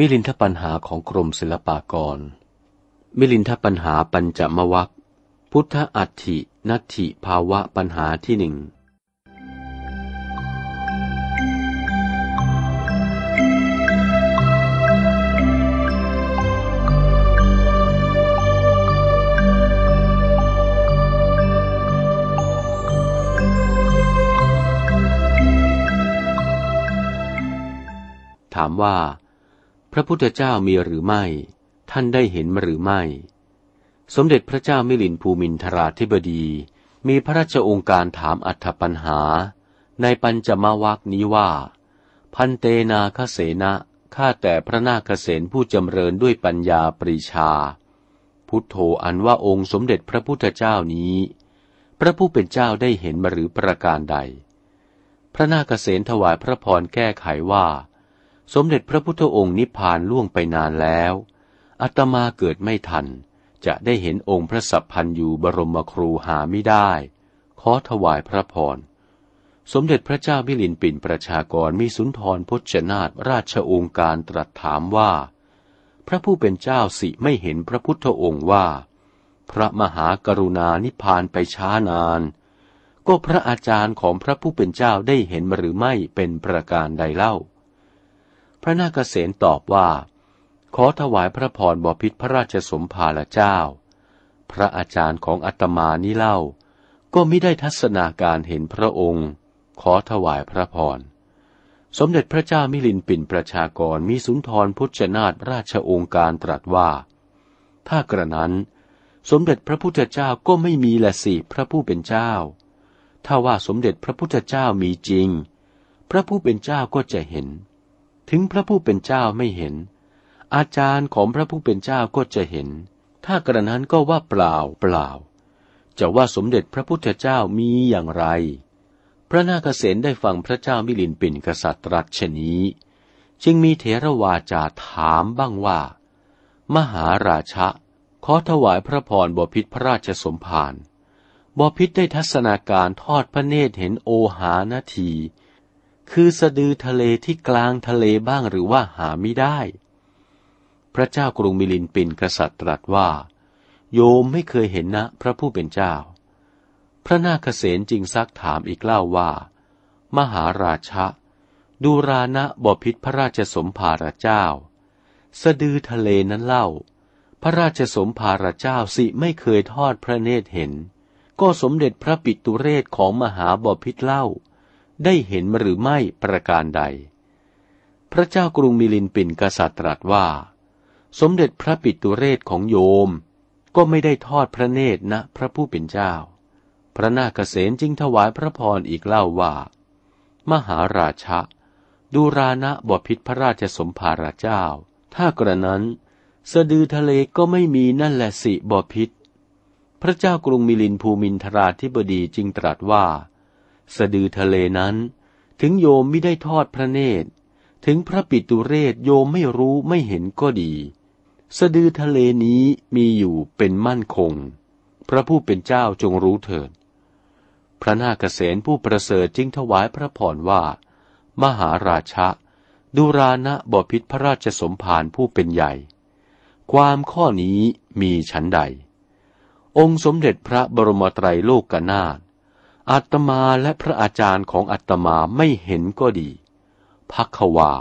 มิลินทปัญหาของกรมศิลปากร มิลินทปัญหาปัญจมวัคพุทธอัตถินัตถิภาวะปัญหาที่หนึ่งถามว่า ระพุทธเจ้ามีหรือไม่ ท่านได้เห็นหรือไม่ สมเด็จพระเจ้ามิลินภูมินทราธิบดี มีพระราชองค์การถามอัธปัญหา ในปัญจมวักนี้ว่า พันเตนาคเสนะข้าแต่พระนาคเสนผู้จำเริญด้วยปัญญาปรีชา พุทโธอันว่าองค์สมเด็จพระพุทธเจ้านี้ พระผู้เป็นเจ้าได้เห็นมาหรือประการใด พระนาคเสนถวายพระพรแก้ไขว่า สมเด็จพระพุทธองค์นิพพานล่วงไปนานแล้วอัตมาเกิดไม่ทัน จะได้เห็นองค์พระสัพพันอยู่บรมครูหาไม่ได้ ขอถวายพระพร สมเด็จพระเจ้ามิลินปินประชากรมีสุนทรพจนาตราชองค์การตรัสถามว่า พระผู้เป็นเจ้าสิไม่เห็นพระพุทธองค์ว่า พระมหากรุณานิพพานไปช้านาน ก็พระอาจารย์ของพระผู้เป็นเจ้าได้เห็นหรือไม่เป็นประการใดเล่า พระนาคเษนตอบว่า ขอถวายพระพรบพิษพระราชสมภารเจ้า พระอาจารย์ของอัตมานี้เล่า ก็ไม่ได้ทัศนาการเห็นพระองค์ ขอถวายพระพร สมเด็จพระเจ้ามิลินปินประชากรมีสุนทรพุทธนาถราชองค์การตรัสว่า ถ้ากระนั้น สมเด็จพระพุทธเจ้าก็ไม่มีละสิพระผู้เป็นเจ้า ถ้าว่าสมเด็จพระพุทธเจ้ามีจริง พระผู้เป็นเจ้าก็จะเห็น ถึงพระผู้เป็นเจ้าไม่เห็น อาจารย์ของพระผู้เป็นเจ้าก็จะเห็น ถ้ากระนั้นก็ว่าเปล่าเปล่า จะว่าสมเด็จพระพุทธเจ้ามีอย่างไร พระนาคเษนได้ฟังพระเจ้ามิลินปินกษัตริย์รัชนี้ จึงมีเถรวาจาถามบ้างว่า มหาราชะ ขอถวายพระพรบพิษพระราชสมภารบพิษได้ทัศนาการทอดพระเนตรเห็นโอหานาที คือสะดือทะเลที่กลางทะเลบ้างหรือว่าหาไม่ได้ พระเจ้ากรุงมิลินปินกษัตริย์ตรัสว่า โยมไม่เคยเห็นนะพระผู้เป็นเจ้า พระนาคเษนจึงซักถามอีกเล่าว่า มหาราชะดูรานะบพิษพระราชสมภารเจ้า สะดือทะเลนั้นเล่า พระราชสมภารเจ้าสิไม่เคยทอดพระเนตรเห็น ก็สมเด็จพระปิตุเรศของมหาบพิษเล่า ได้เห็นหรือไม่ประการใด พระเจ้ากรุงมิลินปินกษัตริย์ตรัสว่า สมเด็จพระปิตุเรศของโยม ก็ไม่ได้ทอดพระเนตรนะพระผู้เป็นเจ้า พระนาคเษนจึงถวายพระพรอีกเล่าว่า มหาราชะดูรานะบพิษพระราชสมภาราเจ้า ถ้ากระนั้น สะดือทะเลก็ไม่มีนั่นแหละสิบพิษ พระเจ้ากรุงมิลินภูมินทราธิบดีจึงตรัสว่า สะดือทะเลนั้น ถึงโยมไม่ได้ทอดพระเนตร ถึงพระปิตุเรศโยมไม่รู้ไม่เห็นก็ดี สะดือทะเลนี้มีอยู่เป็นมั่นคง พระผู้เป็นเจ้าจงรู้เถิด พระนาคเษนผู้ประเสริฐจึงถวายพระพรว่า มหาราชะดูรานะบพิษพระราชสมภารผู้เป็นใหญ่ ความข้อนี้มีชั้นใด องค์สมเด็จพระบรมไตรโลกนาถ อาตมาและพระอาจารย์ของอาตมาไม่เห็นก็ดีพักวา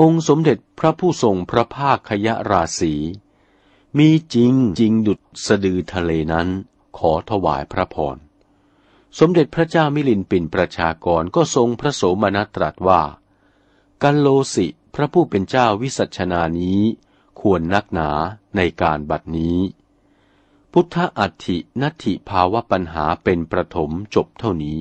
องค์สมเด็จพระผู้ทรงพระภาคขยราศี มีจริงจริงดุดสะดือทะเลนั้น ขอถวายพระพร สมเด็จพระเจ้ามิลินปินประชากรก็ทรงพระโสมนัตรัสว่า กัลโลสิพระผู้เป็นเจ้าวิสัชนานี้ ควรนักหนาในการบัดนี้ พุทธอัตถินัตถิภาวะปัญหาเป็นประถมจบเท่านี้